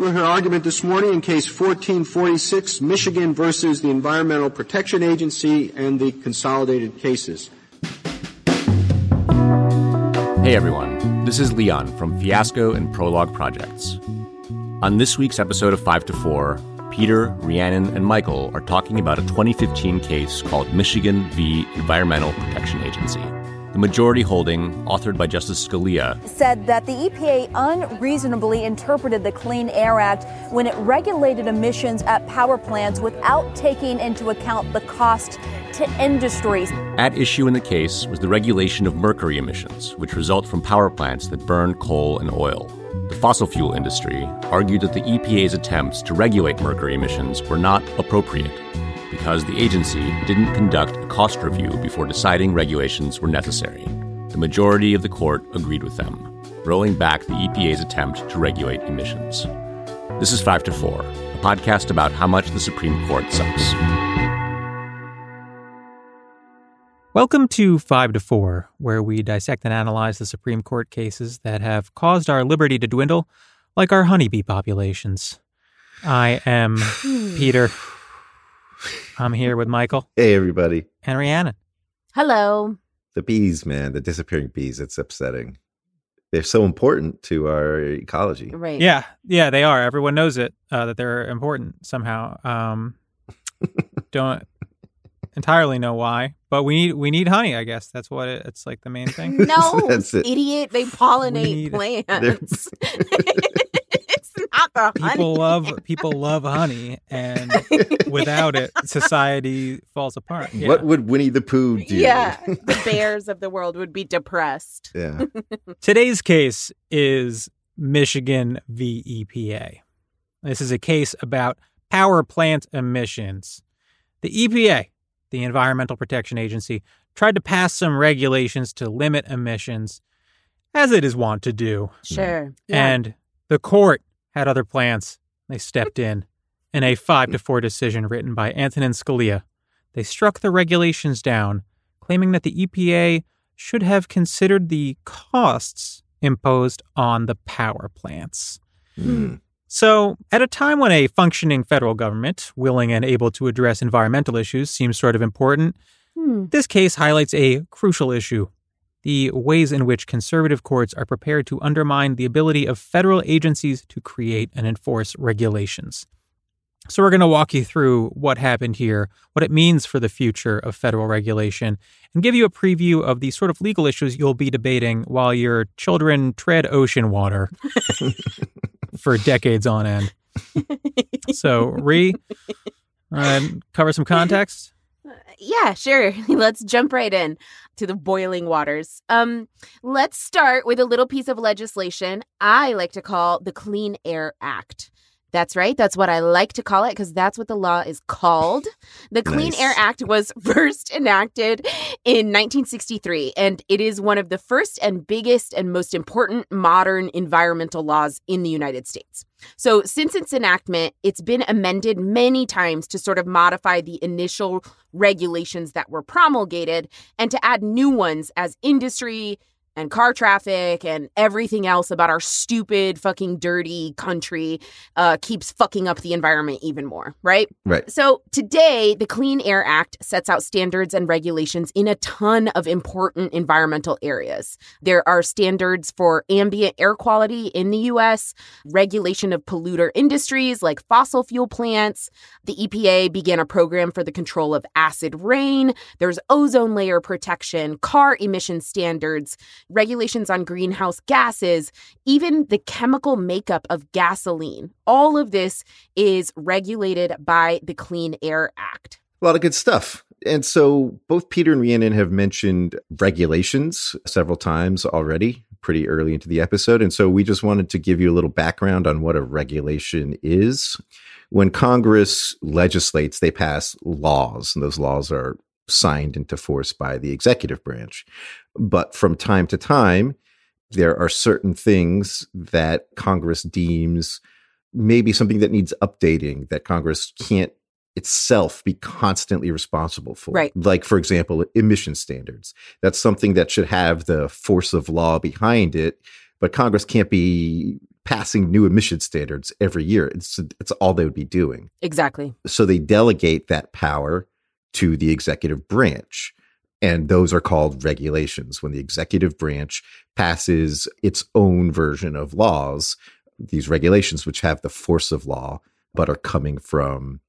We'll hear argument this morning in case 1446, Michigan versus the Environmental Protection Agency and the consolidated cases. Hey everyone, this is Leon from Fiasco and Prologue Projects. On this week's episode of 5 to 4, Peter, Rhiannon, and Michael are talking about a 2015 case called Michigan v. Environmental Protection Agency. The majority holding, authored by Justice Scalia, said that the EPA unreasonably interpreted the Clean Air Act when it regulated emissions at power plants without taking into account the cost to industries. At issue in the case was the regulation of mercury emissions, which result from power plants that burn coal and oil. The fossil fuel industry argued that the EPA's attempts to regulate mercury emissions were not appropriate because the agency didn't conduct a cost review before deciding regulations were necessary. The majority of the court agreed with them, rolling back the EPA's attempt to regulate emissions. This is 5 to 4, a podcast about how much the Supreme Court sucks. Welcome to 5 to 4, where we dissect and analyze the Supreme Court cases that have caused our liberty to dwindle, like our honeybee populations. I am Peter. I'm here with Michael Hey, everybody. and Rhiannon. Hello. The bees, man, the disappearing bees, it's upsetting. They're so important to our ecology. Right. Yeah, yeah, they are. Everyone knows it uh, that they're important somehow. Um, don't entirely know why, but we need we need honey. I guess that's what it, it's like the main thing. No, That's it. idiot. They pollinate need- plants. it's not the honey. People love people love honey, and without it, society falls apart. Yeah. What would Winnie the Pooh do? Yeah. the bears of the world would be depressed. yeah. Today's case is Michigan v. EPA. This is a case about power plant emissions. The EPA, the Environmental Protection Agency, tried to pass some regulations to limit emissions, as it is wont to do. Sure. Yeah. And the court had other plans. They stepped in. In a 5 to 4 decision written by Antonin Scalia, they struck the regulations down, claiming that the EPA should have considered the costs imposed on the power plants. Mm. So, at a time when a functioning federal government, willing and able to address environmental issues, seems sort of important, Hmm. this case highlights a crucial issue the ways in which conservative courts are prepared to undermine the ability of federal agencies to create and enforce regulations. So, we're going to walk you through what happened here, what it means for the future of federal regulation, and give you a preview of the sort of legal issues you'll be debating while your children tread ocean water for decades on end. So, Ree, uh, cover some context. Yeah, sure. Let's jump right in to the boiling waters. Um, let's start with a little piece of legislation I like to call the Clean Air Act. That's right. That's what I like to call it because that's what the law is called. The Clean Nice. Air Act was first enacted in 1963, and it is one of the first and biggest and most important modern environmental laws in the United States. So, since its enactment, it's been amended many times to sort of modify the initial regulations that were promulgated and to add new ones as industry and car traffic and everything else about our stupid, fucking dirty country uh, keeps fucking up the environment even more, right? Right. So today, the Clean Air Act sets out standards and regulations in a ton of important environmental areas. There are standards for ambient air quality in the US, regulation of polluter industries like fossil fuel plants. The EPA began a program for the control of acid rain. There's ozone layer protection, car emission standards, regulations on greenhouse gases, even the chemical makeup of gasoline. All of this is regulated by the Clean Air Act. A lot of good stuff. And so both Peter and Rhiannon have mentioned regulations several times already, pretty early into the episode. And so we just wanted to give you a little background on what a regulation is. When Congress legislates, they pass laws, and those laws are signed into force by the executive branch. But from time to time, there are certain things that Congress deems maybe something that needs updating that Congress can't itself be constantly responsible for. Right. Like, for example, emission standards. That's something that should have the force of law behind it but Congress can't be passing new emission standards every year. It's it's all they would be doing. Exactly. So they delegate that power to the executive branch. And those are called regulations. When the executive branch passes its own version of laws, these regulations, which have the force of law, but are coming from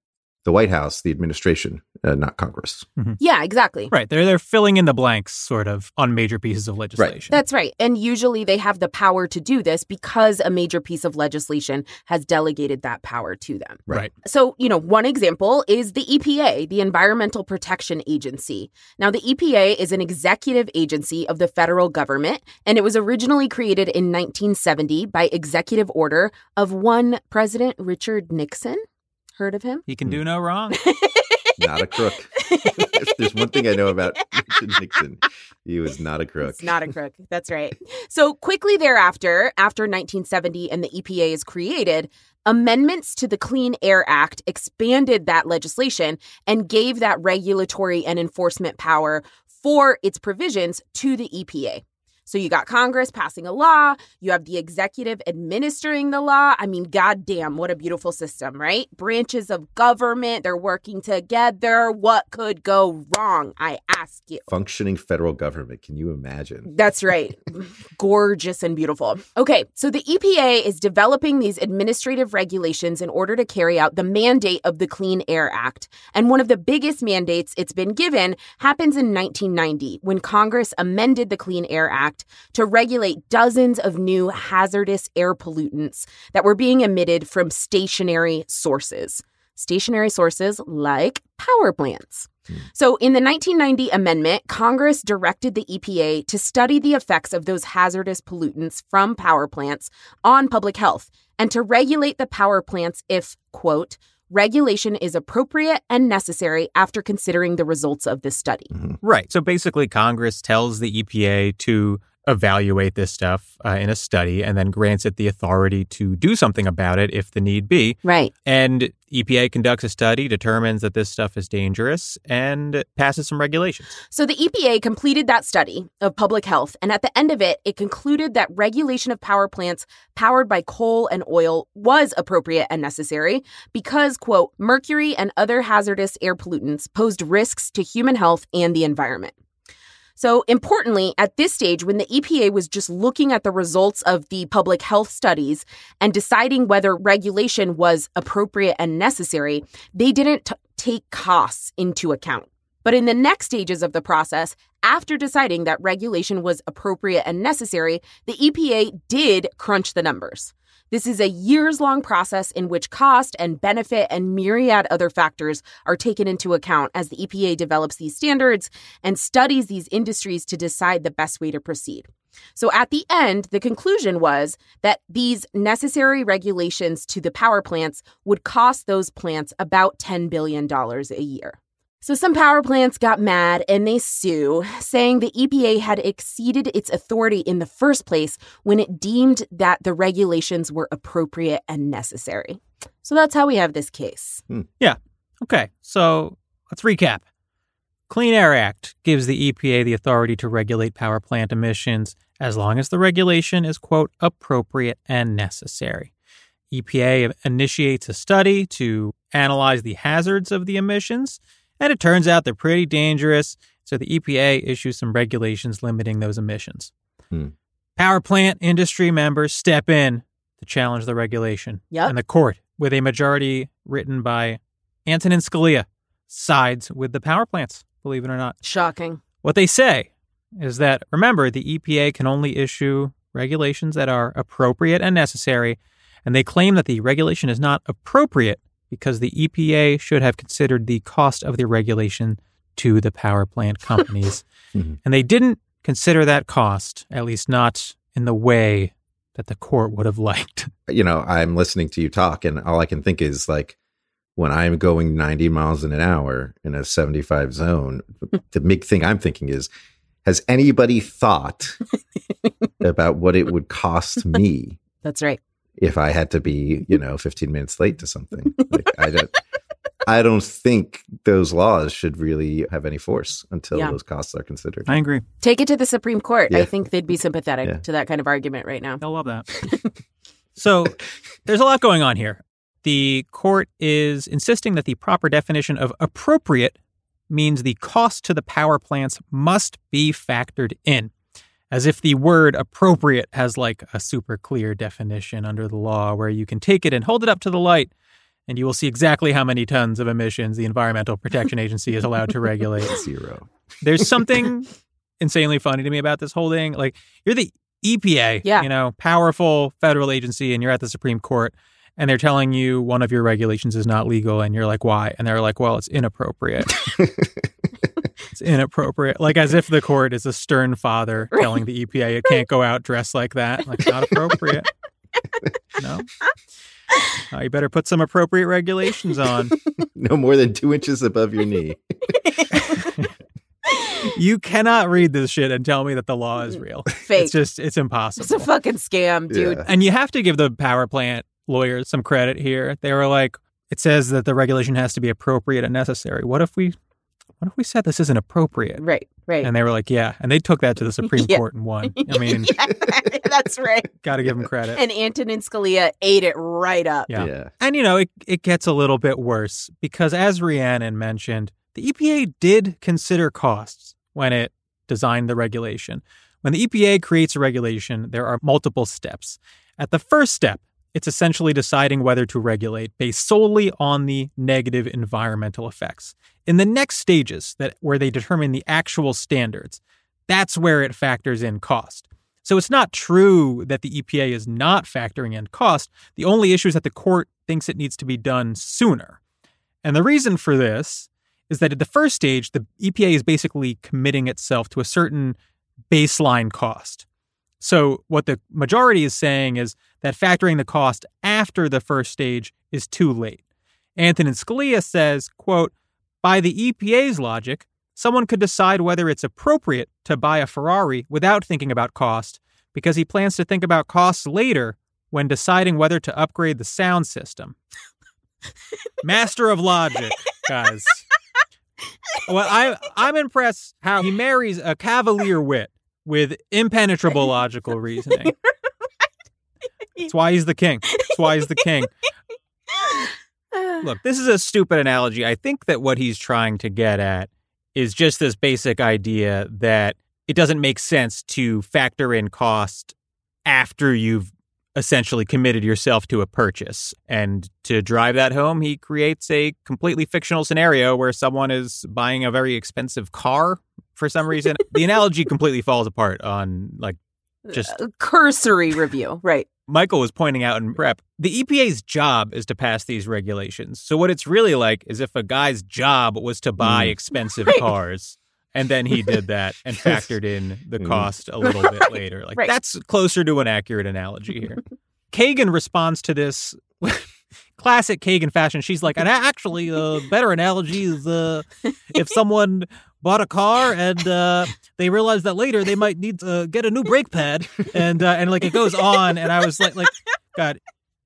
the White House, the administration, uh, not Congress. Yeah, exactly. Right. They're they're filling in the blanks sort of on major pieces of legislation. Right. That's right. And usually they have the power to do this because a major piece of legislation has delegated that power to them. right. So, you know, one example is the EPA, the Environmental Protection Agency. Now, the EPA is an executive agency of the federal government, and it was originally created in 1970 by executive order of one President Richard Nixon. Heard of him? He can do hmm. no wrong. Not a crook. if there's one thing I know about Richard Nixon, he was not a crook. It's not a crook. That's right. So quickly thereafter, after 1970 and the EPA is created, amendments to the Clean Air Act expanded that legislation and gave that regulatory and enforcement power for its provisions to the EPA. So you got Congress passing a law, you have the executive administering the law. I mean, goddamn, what a beautiful system, right? Branches of government, they're working together. What could go wrong? I ask you. Functioning federal government. Can you imagine? That's right. Gorgeous and beautiful. Okay, so the EPA is developing these administrative regulations in order to carry out the mandate of the Clean Air Act. And one of the biggest mandates it's been given happens in 1990 when Congress amended the Clean Air Act to regulate dozens of new hazardous air pollutants that were being emitted from stationary sources. Stationary sources like power plants. Hmm. So, in the 1990 amendment, Congress directed the EPA to study the effects of those hazardous pollutants from power plants on public health and to regulate the power plants if, quote, regulation is appropriate and necessary after considering the results of this study. Mm-hmm. Right. So basically, Congress tells the EPA to evaluate this stuff uh, in a study and then grants it the authority to do something about it if the need be. Right. And EPA conducts a study, determines that this stuff is dangerous, and passes some regulations. So the EPA completed that study of public health, and at the end of it, it concluded that regulation of power plants powered by coal and oil was appropriate and necessary because, quote, mercury and other hazardous air pollutants posed risks to human health and the environment. So, importantly, at this stage, when the EPA was just looking at the results of the public health studies and deciding whether regulation was appropriate and necessary, they didn't t- take costs into account. But in the next stages of the process, after deciding that regulation was appropriate and necessary, the EPA did crunch the numbers. This is a years long process in which cost and benefit and myriad other factors are taken into account as the EPA develops these standards and studies these industries to decide the best way to proceed. So at the end, the conclusion was that these necessary regulations to the power plants would cost those plants about $10 billion a year. So some power plants got mad and they sue, saying the EPA had exceeded its authority in the first place when it deemed that the regulations were appropriate and necessary. So that's how we have this case. Hmm. Yeah. Okay, so let's recap. Clean Air Act gives the EPA the authority to regulate power plant emissions as long as the regulation is, quote, appropriate and necessary. EPA initiates a study to analyze the hazards of the emissions, and it turns out they're pretty dangerous, so the EPA issues some regulations limiting those emissions. Hmm. Power plant industry members step in to challenge the regulation. Yep. And the court, with a majority written by Antonin Scalia, sides with the power plants, believe it or not. Shocking. What they say is that, remember, the EPA can only issue regulations that are appropriate and necessary, and they claim that the regulation is not appropriate because the EPA should have considered the cost of the regulation to the power plant companies. Mhm. And they didn't consider that cost, at least not in the way that the court would have liked. You know, I'm listening to you talk, and all I can think is like when I'm going 90 miles in an hour in a 75 zone, the big thing I'm thinking is, has anybody thought about what it would cost me That's right. If I had to be, you know, 15 minutes late to something? Like, I don't. I don't think those laws should really have any force until Yeah. those costs are considered. I agree. Take it to the Supreme Court. I think they'd be sympathetic Yeah. to that kind of argument right now. They'll love that. so there's a lot going on here. The court is insisting that the proper definition of appropriate means the cost to the power plants must be factored in. As if the word appropriate has like a super clear definition under the law where you can take it and hold it up to the light and you will see exactly how many tons of emissions the Environmental Protection Agency is allowed to regulate. Zero. There's something insanely funny to me about this whole thing. Like you're the EPA, Yeah. you know, powerful federal agency, and you're at the Supreme Court, and they're telling you one of your regulations is not legal, and you're like, why? And they're like, well, it's inappropriate. it's inappropriate. Like as if the court is a stern father telling the EPA it can't go out dressed like that. Like not appropriate. no. Uh, you better put some appropriate regulations on. no more than two inches above your knee. You cannot read this shit and tell me that the law is real. Fake. It's just it's impossible. It's a fucking scam, dude. Yeah. And you have to give the power plant lawyers some credit here. They were like, it says that the regulation has to be appropriate and necessary. What if we, what if we said this isn't appropriate? Right, right. And they were like, yeah. And they took that to the Supreme Yeah. Court and won. I mean, Yeah, that's right. got to give them credit. And Antonin Scalia ate it right up. Yeah. And you know, it, it gets a little bit worse because as Rhiannon mentioned, the EPA did consider costs when it designed the regulation. When the EPA creates a regulation, there are multiple steps. At the first step, it's essentially deciding whether to regulate based solely on the negative environmental effects. In the next stages, that where they determine the actual standards, that's where it factors in cost. So it's not true that the EPA is not factoring in cost. The only issue is that the court thinks it needs to be done sooner. And the reason for this is that at the first stage, the EPA is basically committing itself to a certain baseline cost. So what the majority is saying is that factoring the cost after the first stage is too late. Antonin Scalia says, quote, by the EPA's logic, someone could decide whether it's appropriate to buy a Ferrari without thinking about cost because he plans to think about costs later when deciding whether to upgrade the sound system. Master of logic, guys. Well, I I'm impressed how he marries a cavalier wit with impenetrable logical reasoning. That's why he's the king. That's why he's the king. Look, this is a stupid analogy. I think that what he's trying to get at is just this basic idea that it doesn't make sense to factor in cost after you've essentially committed yourself to a purchase. And to drive that home, he creates a completely fictional scenario where someone is buying a very expensive car for some reason. the analogy completely falls apart on like just A cursory review. Right. Michael was pointing out in prep, the EPA's job is to pass these regulations. So what it's really like is if a guy's job was to buy Mm. expensive Right. cars and then he did that and factored in the Mm. cost a little bit later. Like Right. that's closer to an accurate analogy here. Kagan responds to this classic Kagan fashion. She's like, and actually, a better analogy is uh, if someone bought a car and uh, they realized that later they might need to get a new brake pad, and uh, and like it goes on. And I was like, like, God,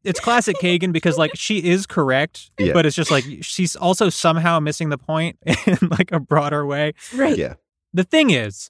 it's classic Kagan because like she is correct, Yeah. but it's just like she's also somehow missing the point in like a broader way. Right. Yeah. The thing is,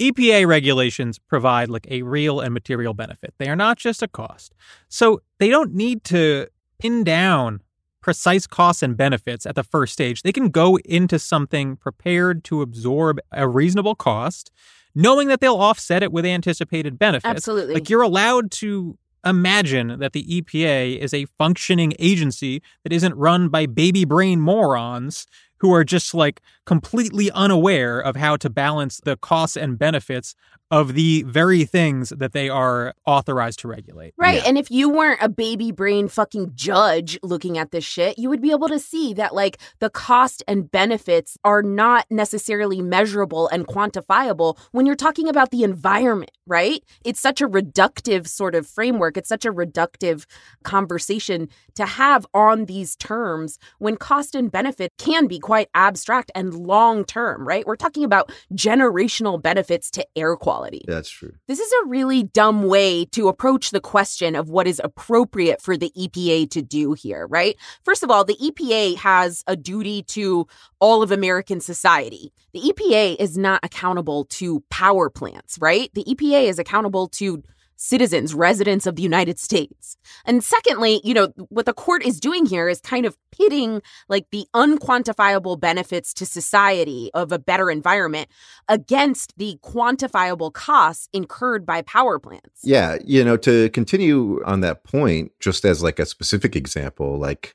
EPA regulations provide like a real and material benefit. They are not just a cost. So they don't need to pin down precise costs and benefits at the first stage. They can go into something prepared to absorb a reasonable cost, knowing that they'll offset it with anticipated benefits. Absolutely. Like you're allowed to imagine that the EPA is a functioning agency that isn't run by baby brain morons who are just like completely unaware of how to balance the costs and benefits of the very things that they are authorized to regulate. Right. Yeah. And if you weren't a baby brain fucking judge looking at this shit, you would be able to see that like the cost and benefits are not necessarily measurable and quantifiable when you're talking about the environment, right? It's such a reductive sort of framework. It's such a reductive conversation to have on these terms when cost and benefit can be quite abstract and long term, right? We're talking about generational benefits to air quality That's true. This is a really dumb way to approach the question of what is appropriate for the EPA to do here, right? First of all, the EPA has a duty to all of American society. The EPA is not accountable to power plants, right? The EPA is accountable to citizens, residents of the United States. And secondly, you know, what the court is doing here is kind of pitting like the unquantifiable benefits to society of a better environment against the quantifiable costs incurred by power plants. Yeah, you know, to continue on that point, just as like a specific example, like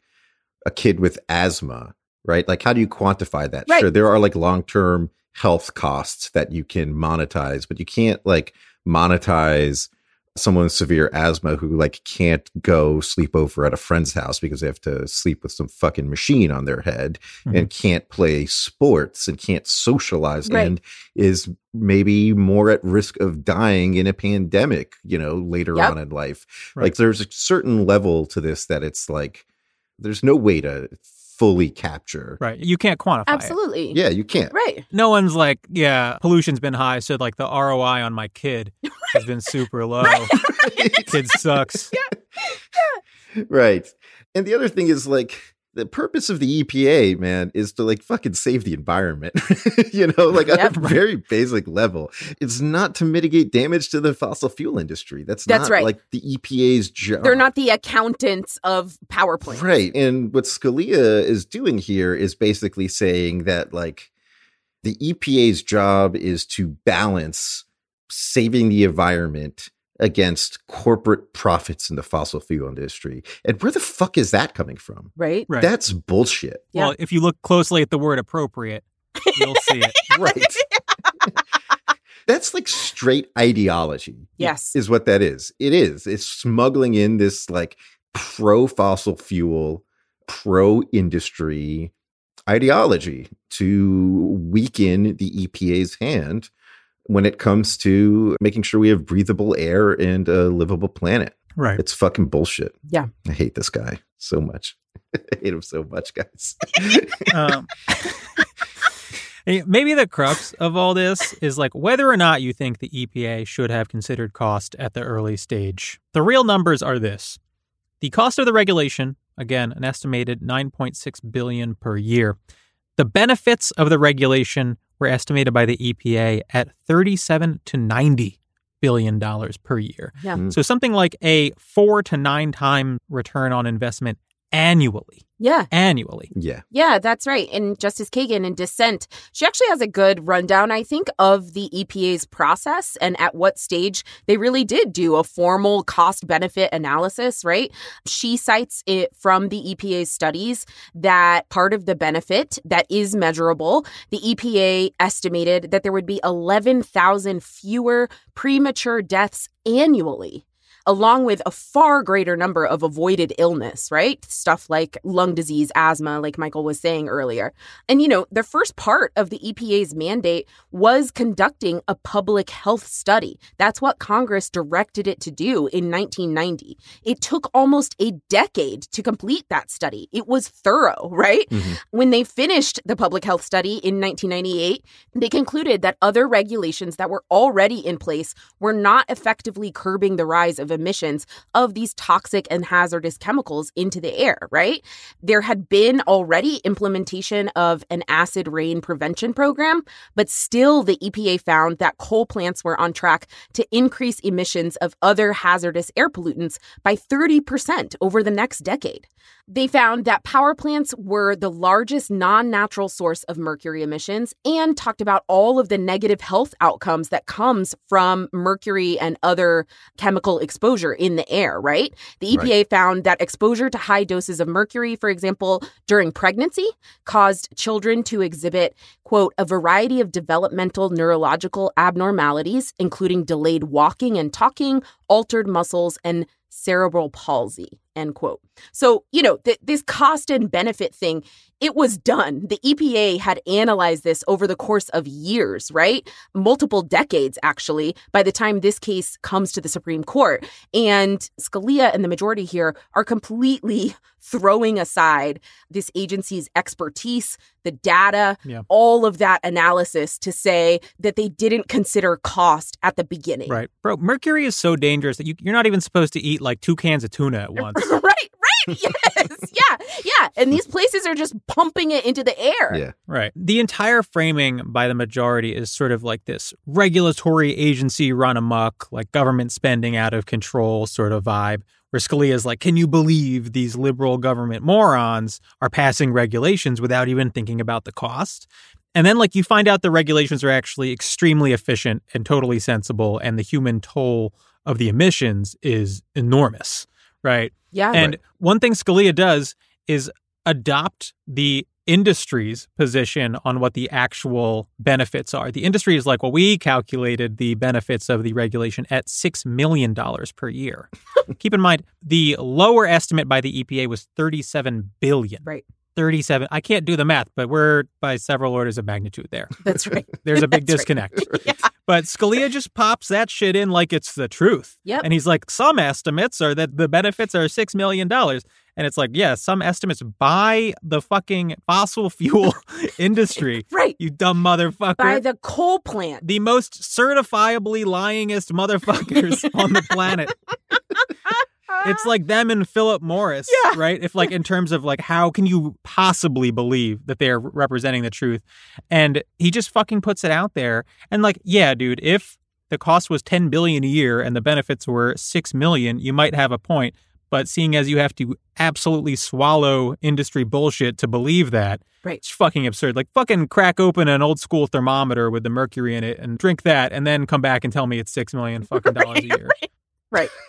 a kid with asthma, right? Like how do you quantify that? Right. Sure, there are like long-term health costs that you can monetize, but you can't like monetize someone with severe asthma who like can't go sleep over at a friend's house because they have to sleep with some fucking machine on their head Mhm. and can't play sports and can't socialize Right. and is maybe more at risk of dying in a pandemic, you know, later Yep. on in life. Right. Like there's a certain level to this that it's like there's no way to fully capture. Right. You can't quantify it. Absolutely. Yeah, you can't. Right. No one's like, yeah, pollution's been high, so like the ROI on my kid has been super low. Kid sucks. right. And the other thing is like the purpose of the EPA, man, is to like fucking save the environment. you know, like on Yep. a very basic level. It's not to mitigate damage to the fossil fuel industry. That's, That's not right. like the EPA's job. They're not the accountants of power plants. Right. And what Scalia is doing here is basically saying that like the EPA's job is to balance saving the environment against corporate profits in the fossil fuel industry. And where the fuck is that coming from? Right. Right. That's bullshit. Yeah. Well, if you look closely at the word appropriate, you'll see it. Right. That's like straight ideology. Yes. Is what that is. It is. It's smuggling in this like pro fossil fuel, pro industry ideology to weaken the EPA's hand when it comes to making sure we have breathable air and a livable planet. Right. It's fucking bullshit. Yeah. I hate this guy so much. I hate him so much, guys. Um, maybe the crux of all this is like whether or not you think the EPA should have considered cost at the early stage. The real numbers are this. The cost of the regulation, again, an estimated 9.6 billion per year. The benefits of the regulation were estimated by the EPA at 37 to 90 billion dollars per year. Yeah. Mm. So something like a 4 to 9 time return on investment annually. Yeah. Annually. Yeah. Yeah, that's right. And Justice Kagan in dissent, she actually has a good rundown, I think, of the EPA's process and at what stage they really did do a formal cost benefit analysis, right? She cites it from the EPA's studies that part of the benefit that is measurable, the EPA estimated that there would be 11,000 fewer premature deaths annually along with a far greater number of avoided illness, right? Stuff like lung disease, asthma, like Michael was saying earlier. And, you know, the first part of the EPA's mandate was conducting a public health study. That's what Congress directed it to do in 1990. It took almost a decade to complete that study. It was thorough, right? Mhm. When they finished the public health study in 1998, they concluded that other regulations that were already in place were not effectively curbing the rise of emissions of these toxic and hazardous chemicals into the air, right? There had been already implementation of an acid rain prevention program, but still the EPA found that coal plants were on track to increase emissions of other hazardous air pollutants by 30% over the next decade. They found that power plants were the largest non natural source of mercury emissions and talked about all of the negative health outcomes that comes from mercury and other chemical exposure in the air, right? The EPA found that exposure to high doses of mercury, for example, during pregnancy, caused children to exhibit, quote, a variety of developmental neurological abnormalities, including delayed walking and talking, altered muscles, and cerebral palsy, end quote. So, you know, th- this cost and benefit thing, it was done. The EPA had analyzed this over the course of years, right? Multiple decades, actually, by the time this case comes to the Supreme Court. And Scalia and the majority here are completely throwing aside this agency's expertise, the data, Yeah. all of that analysis to say that they didn't consider cost at the beginning. Right. Bro, mercury is so dangerous that you, you're not even supposed to eat like two cans of tuna at once. right, right. Yes. yeah. Yeah. And these places are just pumping it into the air. Yeah. Right. The entire framing by the majority is sort of like this regulatory agency run amok, like government spending out of control sort of vibe, where Scalia's like, can you believe these liberal government morons are passing regulations without even thinking about the cost? And then, like, you find out the regulations are actually extremely efficient and totally sensible, and the human toll of the emissions is enormous, right? Yeah. And one thing Scalia does is adopt the industry's position on what the actual benefits are. The industry is like, well, we calculated the benefits of the regulation at $6 million per year. Keep in mind, the lower estimate by the EPA was 37 billion. Right. 37. I can't do the math, but we're by several orders of magnitude there. That's right. There's a big disconnect. Yeah. But Scalia just pops that shit in like it's the truth. Yep. And he's like, some estimates are that the benefits are $6 million. And it's like, yeah, some estimates by the fucking fossil fuel industry. Right. You dumb motherfucker. By the coal plant. the most certifiably lyingest motherfuckers on the planet. It's like them and Philip Morris, Yeah. right? If like in terms of like how can you possibly believe that they're representing the truth? And he just fucking puts it out there. And like, yeah, dude, if the cost was 10 billion a year and the benefits were 6 million, you might have a point. But seeing as you have to absolutely swallow industry bullshit to believe that, Right. it's fucking absurd. Like fucking crack open an old school thermometer with the mercury in it and drink that and then come back and tell me it's 6 million fucking dollars a year. Right.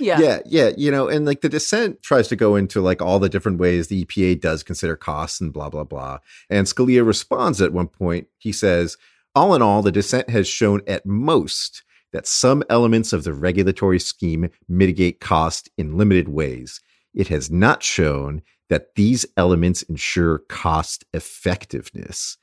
Yeah. Yeah, yeah, you know, and like the dissent tries to go into like all the different ways the EPA does consider costs and blah blah blah. And Scalia responds at one point. He says, "All in all, the dissent has shown at most that some elements of the regulatory scheme mitigate cost in limited ways. It has not shown that these elements ensure cost effectiveness."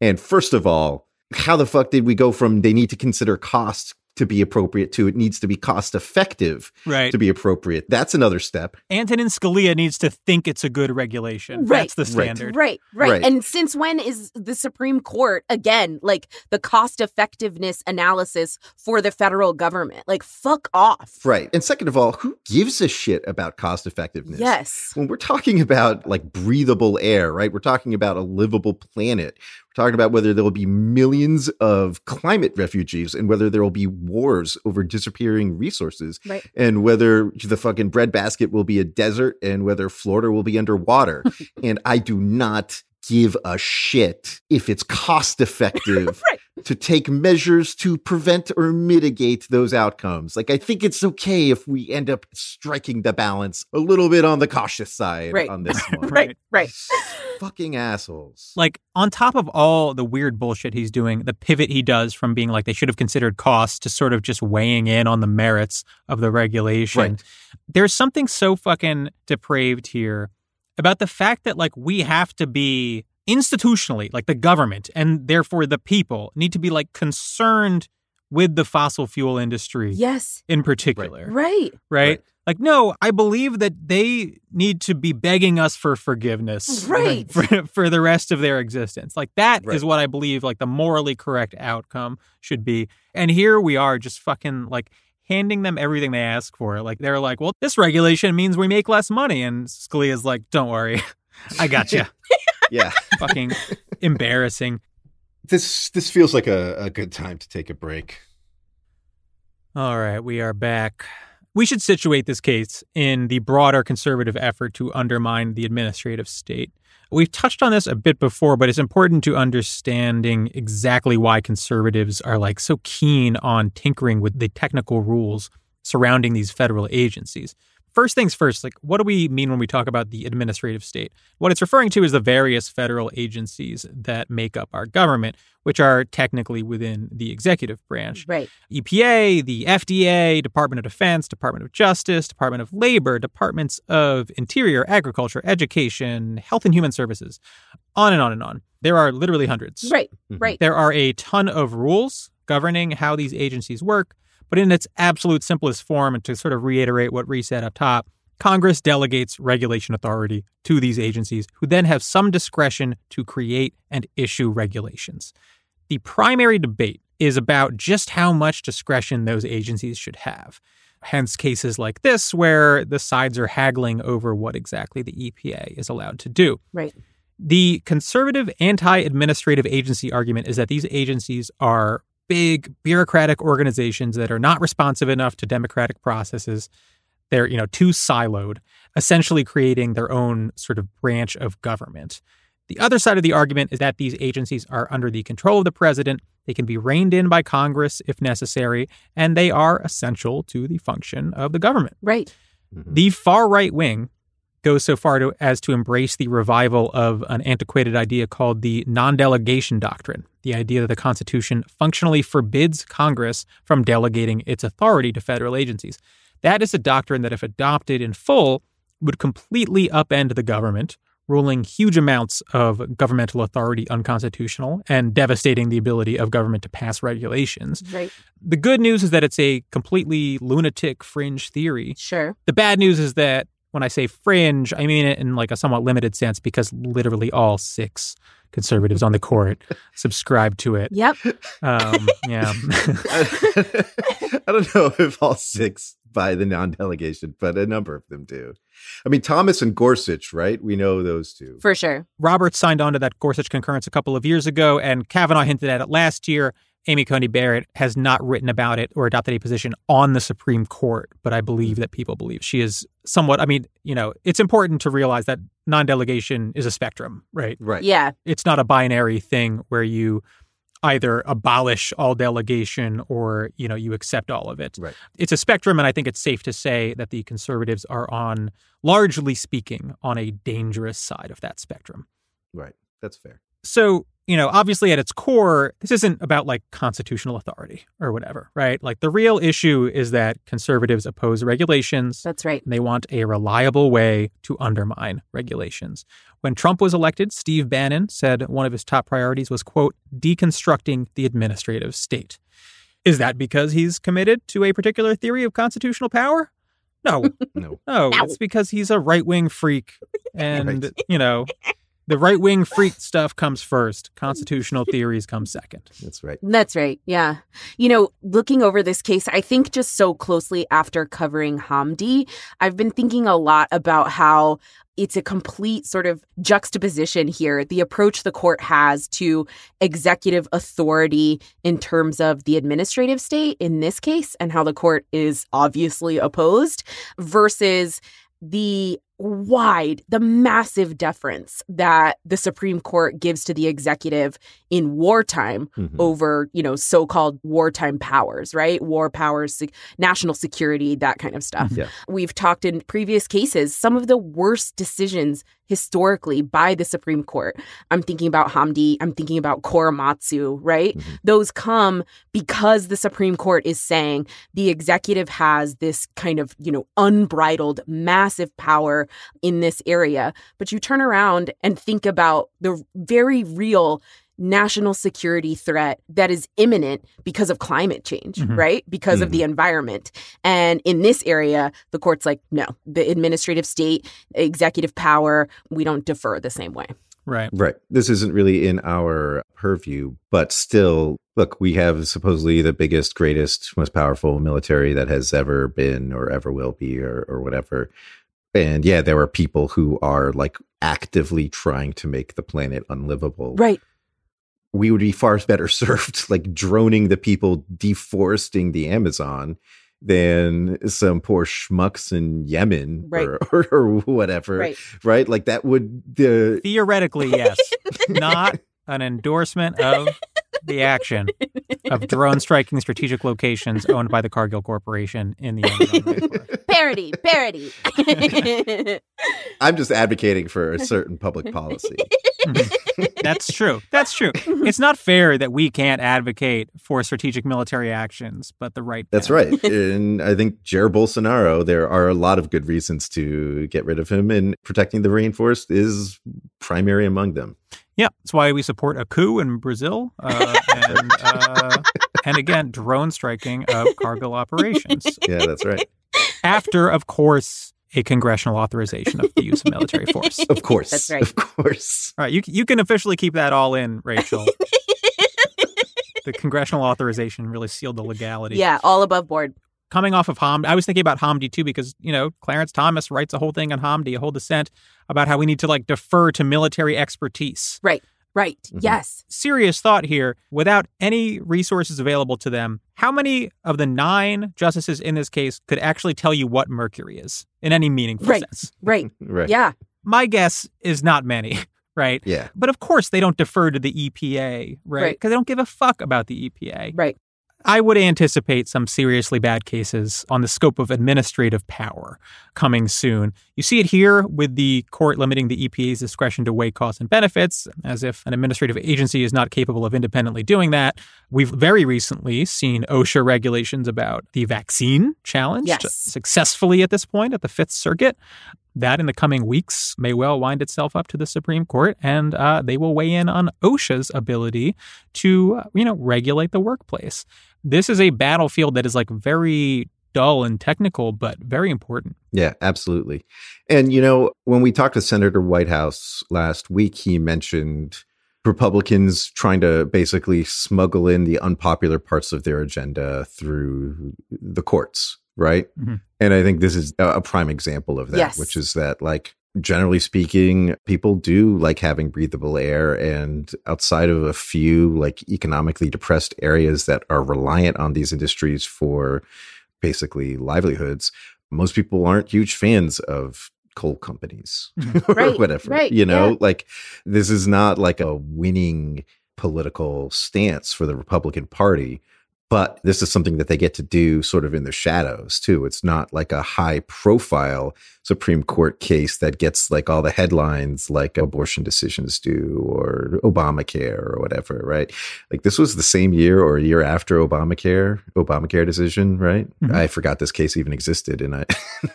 And first of all, how the fuck did we go from they need to consider cost to be appropriate to it needs to be cost effective Right. to be appropriate. That's another step. Antonin Scalia needs to think it's a good regulation. Right. That's the Right. standard. Right, right, Right. And since when is the Supreme Court, again, like the cost effectiveness analysis for the federal government? Like, fuck off. Right. And second of all, who gives a shit about cost effectiveness? Yes. When we're talking about like breathable air, right? We're talking about a livable planet. We're talking about whether there will be millions of climate refugees and whether there will be wars over disappearing resources Right. and whether the fucking breadbasket will be a desert and whether Florida will be underwater. and I do not give a shit if it's cost effective Right. To take measures to prevent or mitigate those outcomes. Like, I think it's okay if we end up striking the balance a little bit on the cautious side Right. on this one. Right, right. Fucking assholes. Like, on top of all the weird bullshit he's doing, the pivot he does from being like they should have considered costs to sort of just weighing in on the merits of the regulation. Right. There's something so fucking depraved here about the fact that, like, we have to be institutionally, like the government and therefore the people, need to be like concerned with the fossil fuel industry Yes. in particular. Right. right? Right. Like, no, I believe that they need to be begging us for forgiveness Right. for, for the rest of their existence. Like, that is Right. what I believe, like, the morally correct outcome should be. And here we are just fucking, like, handing them everything they ask for. Like, they're like, well, this regulation means we make less money. And Scalia's like, don't worry. I got you. Yeah. Fucking embarrassing. this this feels like a, a good time to take a break. All right, we are back. We should situate this case in the broader conservative effort to undermine the administrative state. We've touched on this a bit before, but it's important to understanding exactly why conservatives are like so keen on tinkering with the technical rules surrounding these federal agencies. First things first, like what do we mean when we talk about the administrative state? What it's referring to is the various federal agencies that make up our government, which are technically within the executive branch. Right. EPA, the FDA, Department of Defense, Department of Justice, Department of Labor, Departments of Interior, Agriculture, Education, Health and Human Services, on and on and on. There are literally hundreds. Right. Mhm. Right. There are a ton of rules governing how these agencies work, but in its absolute simplest form, and to sort of reiterate what Ree said up top, Congress delegates regulation authority to these agencies, who then have some discretion to create and issue regulations. The primary debate is about just how much discretion those agencies should have. Hence, cases like this, where the sides are haggling over what exactly the EPA is allowed to do. Right. The conservative anti administrative agency argument is that these agencies are big bureaucratic organizations that are not responsive enough to democratic processes. They're, you know, too siloed, essentially creating their own sort of branch of government. The other side of the argument is that these agencies are under the control of the president. They can be reined in by Congress if necessary, and they are essential to the function of the government. Right. Mm-hmm. The far right wing goes so far to, as to embrace the revival of an antiquated idea called the non delegation doctrine the idea that the Constitution functionally forbids Congress from delegating its authority to federal agencies. That is a doctrine that, if adopted in full, would completely upend the government, ruling huge amounts of governmental authority unconstitutional and devastating the ability of government to pass regulations. Right. The good news is that it's a completely lunatic fringe theory. Sure. The bad news is that when I say fringe, I mean it in like a somewhat limited sense because literally all six conservatives on the court subscribe to it. Yep. Um, yeah. I don't know if all six by the non-delegation, but a number of them do. I mean, Thomas and Gorsuch, right? We know those two. For sure. Roberts signed on to that Gorsuch concurrence a couple of years ago, and Kavanaugh hinted at it last year. Amy Coney Barrett has not written about it or adopted a position on the Supreme Court, but I believe that people believe she is somewhat. I mean, you know, it's important to realize that non delegation is a spectrum, right? right. Yeah. It's not a binary thing where you either abolish all delegation or, you know, you accept all of it. Right. It's a spectrum, and I think it's safe to say that the conservatives are on, largely speaking, on a dangerous side of that spectrum. Right. That's fair. So, you know, obviously at its core, this isn't about like constitutional authority or whatever, right? Like the real issue is that conservatives oppose regulations. That's right. and they want a reliable way to undermine regulations. When Trump was elected, Steve Bannon said one of his top priorities was, quote, deconstructing the administrative state. Is that because he's committed to a particular theory of constitutional power? No, No. no, No. it's because he's a right wing freak. And, Right. you know, the right wing freak stuff comes first, constitutional theories come second. That's right. That's right. Yeah. You know, looking over this case, I think just so closely after covering Hamdi, I've been thinking a lot about how it's a complete sort of juxtaposition here. The approach the court has to executive authority in terms of the administrative state in this case, and how the court is obviously opposed, versus the wide, the massive deference that the Supreme Court gives to the executive in wartime Mhm. over, you know, so-called wartime powers, right? War powers, national security, that kind of stuff. Yeah. We've talked in previous cases some of the worst decisions historically by the Supreme Court. I'm thinking about Hamdi, I'm thinking about Korematsu, right? Mhm. Those come because the Supreme Court is saying the executive has this kind of, you know, unbridled massive power in this area. But you turn around and think about the very real national security threat that is imminent because of climate change, Mhm. right? Because of the environment. And in this area, the court's like, no, the administrative state, executive power, we don't defer the same way. Right. Right. This isn't really in our purview, but still, look, we have supposedly the biggest, greatest, most powerful military that has ever been or ever will be or, or whatever. And yeah, there are people who are like actively trying to make the planet unlivable. Right. We would be far better served like droning the people deforesting the Amazon than some poor schmucks in Yemen Right. or, or, or whatever. Right. Right. Like that would the Theoretically, yes. Not an endorsement of the action of drone striking strategic locations owned by the Cargill Corporation in the Amazon parody, parody. I'm just advocating for a certain public policy. That's true. That's true. It's not fair that we can't advocate for strategic military actions, but the right. That's can. right. And I think Jair Bolsonaro, there are a lot of good reasons to get rid of him, and protecting the rainforest is primary among them. Yeah, that's why we support a coup in Brazil, uh, and uh, and again, drone striking of Cargill operations. Yeah, that's right. After, of course, a congressional authorization of the use of military force. Of course. That's right. Of course. right, you you can officially keep that all in, Rachel. the congressional authorization really sealed the legality. yeah, all above board. Coming off of Hamdi, I was thinking about Hamdi too because you know Clarence Thomas writes a whole thing on Hamdi, a whole dissent about how we need to like defer to military expertise. Right. Right. Mhm. Yes. Serious thought here. Without any resources available to them, how many of the nine justices in this case could actually tell you what mercury is in any meaningful Right. sense? Right. Right. Yeah. My guess is not many. Right. Yeah. But of course, they don't defer to the EPA, right? Right. Because they don't give a fuck about the EPA. Right. I would anticipate some seriously bad cases on the scope of administrative power coming soon. You see it here with the court limiting the EPA's discretion to weigh costs and benefits, as if an administrative agency is not capable of independently doing that. We've very recently seen OSHA regulations about the vaccine challenged Yes. successfully at this point at the Fifth Circuit. That in the coming weeks may well wind itself up to the Supreme Court, and uh, they will weigh in on OSHA's ability to, uh, you know, regulate the workplace. This is a battlefield that is like very dull and technical, but very important. Yeah, absolutely. And, you know, when we talked to Senator Whitehouse last week, he mentioned Republicans trying to basically smuggle in the unpopular parts of their agenda through the courts, right? Mhm. And I think this is a a prime example of that, Yes. which is that, like, generally speaking, people do like having breathable air. And outside of a few, like, economically depressed areas that are reliant on these industries for basically livelihoods, most people aren't huge fans of coal companies or Right, whatever. right, you know, yeah. like this is not like a winning political stance for the Republican Party. But this is something that they get to do sort of in the shadows too. It's not like a high profile Supreme Court case that gets like all the headlines like abortion decisions do or Obamacare or whatever, right? Like this was the same year or a year after Obamacare, Obamacare decision, right? Mhm. I forgot this case even existed and I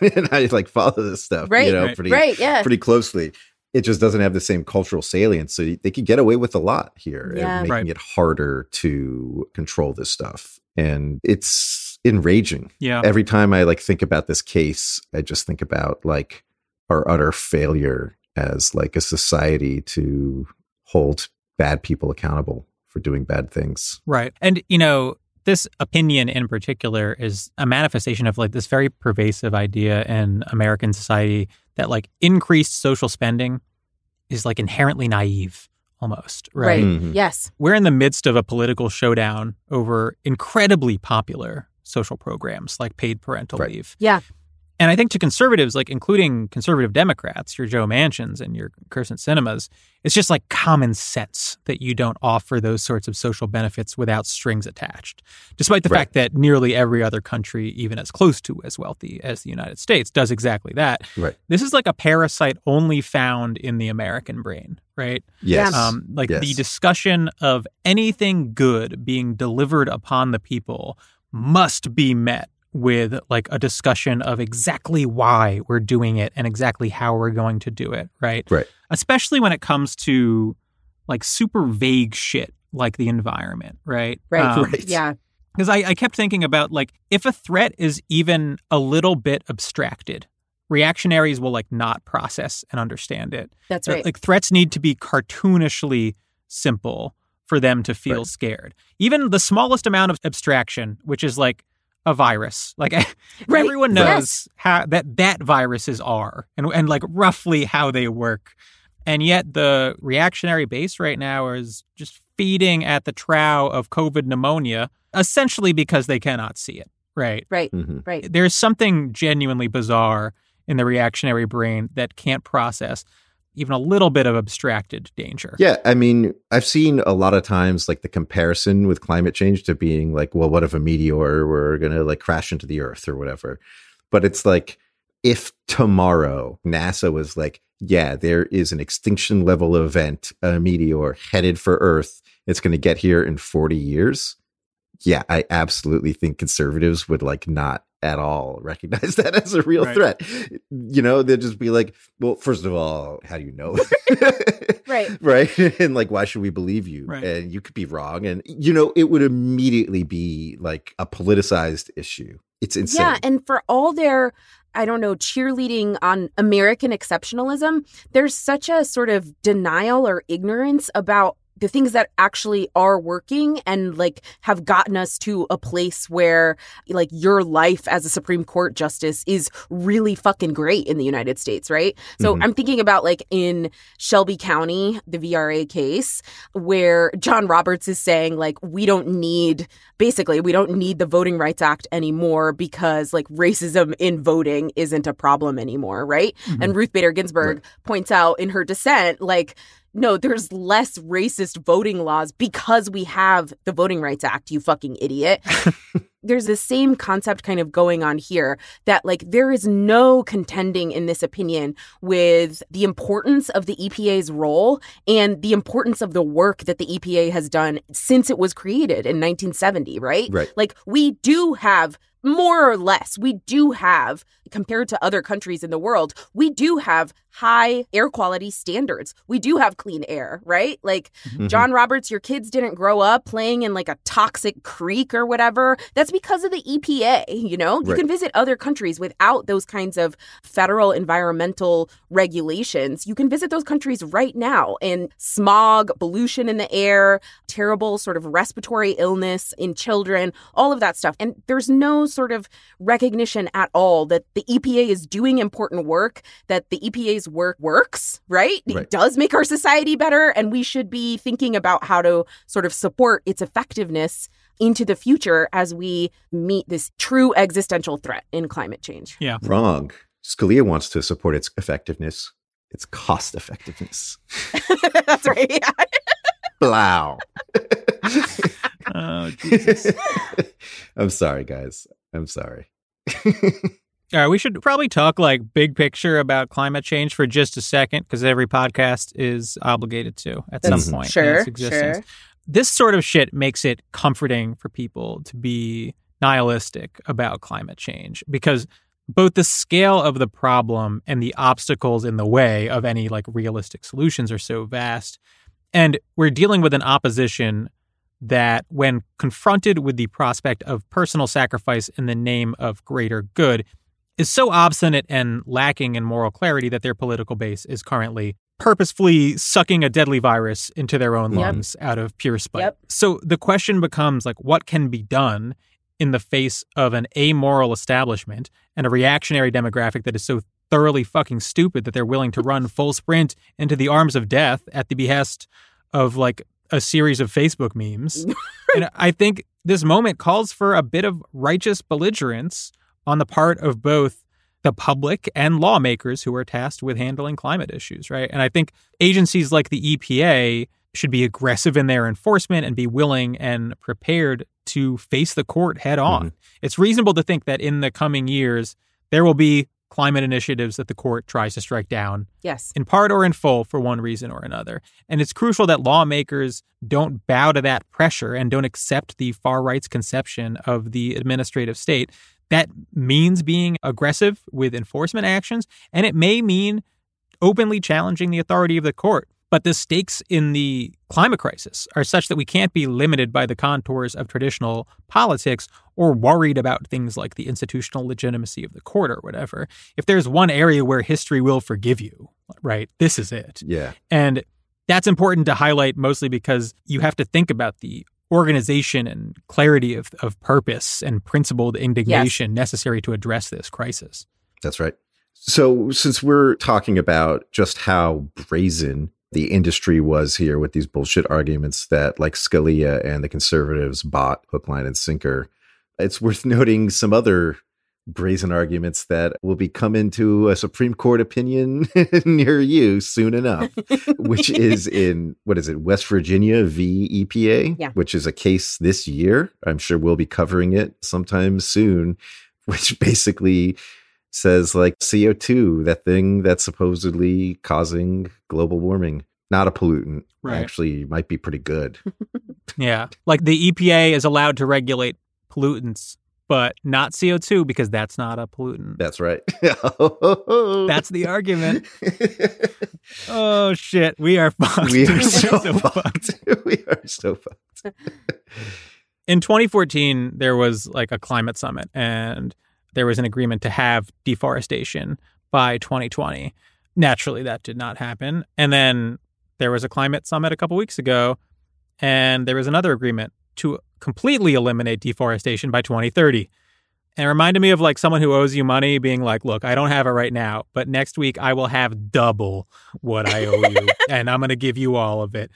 and I like follow this stuff, Right. you know, Right. pretty Right. Yeah. pretty closely. It just doesn't have the same cultural salience. So they could get away with a lot here Yeah. and making Right. it harder to control this stuff. And it's enraging. Yeah. Every time I like think about this case, I just think about like our utter failure as like a society to hold bad people accountable for doing bad things. Right. And, you know, this opinion in particular is a manifestation of like this very pervasive idea in American society that like increased social spending is like inherently naive almost, right? Right. Mhm. Yes. We're in the midst of a political showdown over incredibly popular social programs like paid parental Right. leave. Yeah. And I think to conservatives, like including conservative Democrats, your Joe Manchins and your Kyrsten Sinemas, it's just like common sense that you don't offer those sorts of social benefits without strings attached. Despite the Right. fact that nearly every other country, even as close to as wealthy as the United States, does exactly that. Right. This is like a parasite only found in the American brain, right? Yes. Um, like the discussion of anything good being delivered upon the people must be met with like a discussion of exactly why we're doing it and exactly how we're going to do it, right? Right. Especially when it comes to like super vague shit like the environment, right? Right. Um, Right. Yeah. because I, I kept thinking about like if a threat is even a little bit abstracted, reactionaries will like not process and understand it. That's right. Like threats need to be cartoonishly simple for them to feel Right. scared. Even the smallest amount of abstraction, which is like a virus, like Right. everyone knows Yes. how that that viruses are and and like roughly how they work. And yet the reactionary base right now is just feeding at the trough of COVID pneumonia, essentially because they cannot see it. Right Right. Mhm. Right. there's something genuinely bizarre in the reactionary brain that can't process. Even a little bit of abstracted danger. Yeah, I mean, I've seen a lot of times like the comparison with climate change to being like, well, what if a meteor were going to like crash into the earth or whatever? But it's like if tomorrow NASA was like, yeah, there is an extinction level event, a meteor headed for Earth, it's going to get here in 40 years. Yeah, I absolutely think conservatives would like not at all recognize that as a real Right. threat. You know, they'd just be like, well, first of all, how do you know? Right. right. And like, why should we believe you? Right. And you could be wrong. And, you know, it would immediately be like a politicized issue. It's insane. Yeah, and for all their I don't know, cheerleading on American exceptionalism, there's such a sort of denial or ignorance about the things that actually are working and like have gotten us to a place where like your life as a Supreme Court justice is really fucking great in the United States, right? So Mhm. I'm thinking about like in Shelby County, the VRA case, where John Roberts is saying like we don't need basically we don't need the voting rights act anymore because like racism in voting isn't a problem anymore right and ruth bader ginsburg points out in her dissent like no there's less racist voting laws because we have the voting rights act you fucking idiot there's the same concept kind of going on here that like there is no contending in this opinion with the importance of the EPA's role and the importance of the work that the EPA has done since it was created in 1970, right? Right. Like we do have more or less, we do have, compared to other countries in the world, we do have high air quality standards. We do have clean air, right? Like Mhm. John Roberts, your kids didn't grow up playing in like a toxic creek or whatever. That's because of the EPA, you know? You Right. can visit other countries without those kinds of federal environmental regulations. You can visit those countries right now and smog, pollution in the air, terrible sort of respiratory illness in children, all of that stuff. And there's no sort of recognition at all that the EPA is doing important work, that the EPA's work works, right? Right. It does make our society better, and we should be thinking about how to sort of support its effectiveness into the future as we meet this true existential threat in climate change. Yeah. Wrong. Scalia wants to support its effectiveness, its cost effectiveness. That's right. Blow. Oh, Jesus. I'm sorry, guys. I'm sorry. All right, we should probably talk like big picture about climate change for just a second because every podcast is obligated to at some That's- point in sure, its existence. sure. This sort of shit makes it comforting for people to be nihilistic about climate change because both the scale of the problem and the obstacles in the way of any like realistic solutions are so vast. And we're dealing with an opposition that, when confronted with the prospect of personal sacrifice in the name of greater good, is so obstinate and lacking in moral clarity that their political base is currently purposefully sucking a deadly virus into their own Yep. lungs out of pure spite. Yep. So the question becomes like what can be done in the face of an amoral establishment and a reactionary demographic that is so thoroughly fucking stupid that they're willing to run full sprint into the arms of death at the behest of like a series of Facebook memes. and I think this moment calls for a bit of righteous belligerence on the part of both the public and lawmakers who are tasked with handling climate issues, right? And I think agencies like the EPA should be aggressive in their enforcement and be willing and prepared to face the court head on. Mm-hmm. It's reasonable to think that in the coming years, there will be climate initiatives that the court tries to strike down Yes. in part or in full for one reason or another. And it's crucial that lawmakers don't bow to that pressure and don't accept the far right's conception of the administrative state. That means being aggressive with enforcement actions, and it may mean openly challenging the authority of the court. But the stakes in the climate crisis are such that we can't be limited by the contours of traditional politics or worried about things like the institutional legitimacy of the court or whatever. If there's one area where history will forgive you, right, this is it. Yeah. And that's important to highlight mostly because you have to think about the organization and clarity of, of purpose and principled indignation necessary to address this crisis. That's right. So, since we're talking about just how brazen the industry was here with these bullshit arguments that like Scalia and the conservatives bought hook, line, and sinker, it's worth noting some other brazen arguments that will be coming to a Supreme Court opinion near you soon enough, which is in what is it, West Virginia v EPA, Yeah. which is a case this year. I'm sure we'll be covering it sometime soon, which basically says like CO2, that thing that's supposedly causing global warming, not a pollutant. Right. Actually, might be pretty good. Yeah. Like the EPA is allowed to regulate pollutants, but not CO2 because that's not a pollutant. That's right. That's the argument. Oh shit, we are fucked. we are so, so fucked. we are so fucked. In 2014, there was like a climate summit and there was an agreement to have deforestation by 2020. Naturally, that did not happen. And then there was a climate summit a couple weeks ago and there was another agreement to completely eliminate deforestation by 2030. And it reminded me of like someone who owes you money being like, look, I don't have it right now, but next week I will have double what I owe you and I'm going to give you all of it.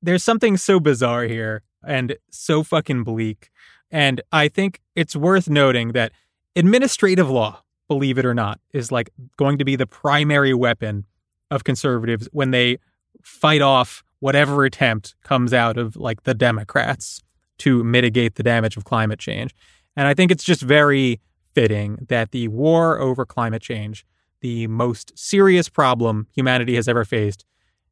There's something so bizarre here and so fucking bleak. And I think it's worth noting that administrative law, believe it or not, is like going to be the primary weapon of conservatives when they fight off whatever attempt comes out of like the Democrats to mitigate the damage of climate change. And I think it's just very fitting that the war over climate change, the most serious problem humanity has ever faced,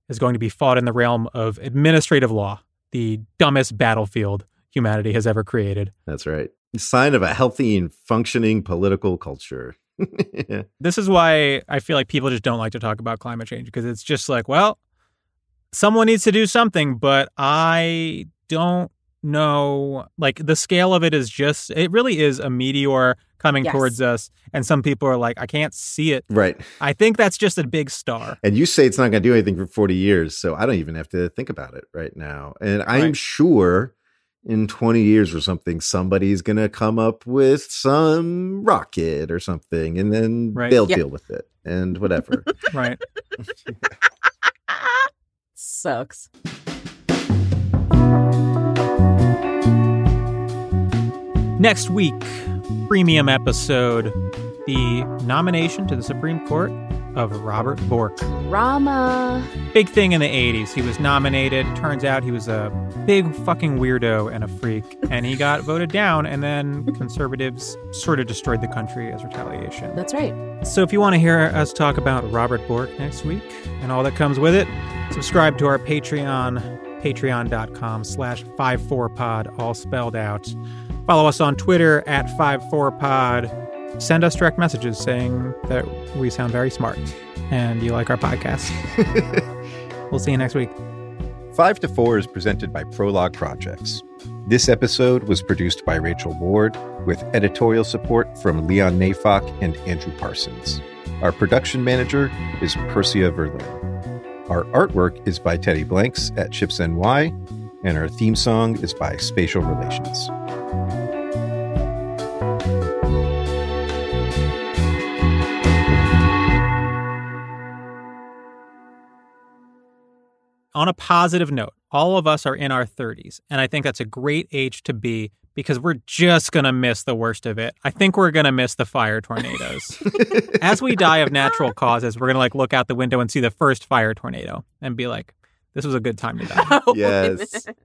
is going to be fought in the realm of administrative law, the dumbest battlefield humanity has ever created. That's right. Sign of a healthy and functioning political culture. Yeah. This is why I feel like people just don't like to talk about climate change because it's just like, well, someone needs to do something, but I don't know. Like the scale of it is just, it really is a meteor coming Yes. towards us. And some people are like, I can't see it. Right. I think that's just a big star. And you say it's not going to do anything for 40 years. So I don't even have to think about it right now. And I'm Right. sure in 20 years or something, somebody's going to come up with some rocket or something. And then Right. they'll Yep. deal with it and whatever. Right. Sucks. Next week, premium episode, the nomination to the Supreme Court of Robert Bork. Rama. Big thing in the 80s. He was nominated. Turns out he was a big fucking weirdo and a freak. And he got voted down, and then conservatives sort of destroyed the country as retaliation. That's right. So if you want to hear us talk about Robert Bork next week and all that comes with it, subscribe to our Patreon, patreon.com slash 54pod, all spelled out. Follow us on Twitter at 54pod. Send us direct messages saying that we sound very smart and you like our podcast. we'll see you next week. 5 to 4 is presented by Prologue Projects. This episode was produced by Rachel Ward with editorial support from Leon Neyfakh and Andrew Parsons. Our production manager is Persia Verlin. Our artwork is by Teddy Blanks at Chips NY, and our theme song is by Spatial Relations. On a positive note, all of us are in our 30s, and I think that's a great age to be because we're just going to miss the worst of it. I think we're going to miss the fire tornadoes. As we die of natural causes, we're going to like look out the window and see the first fire tornado and be like, this was a good time to die. Oh, Yes.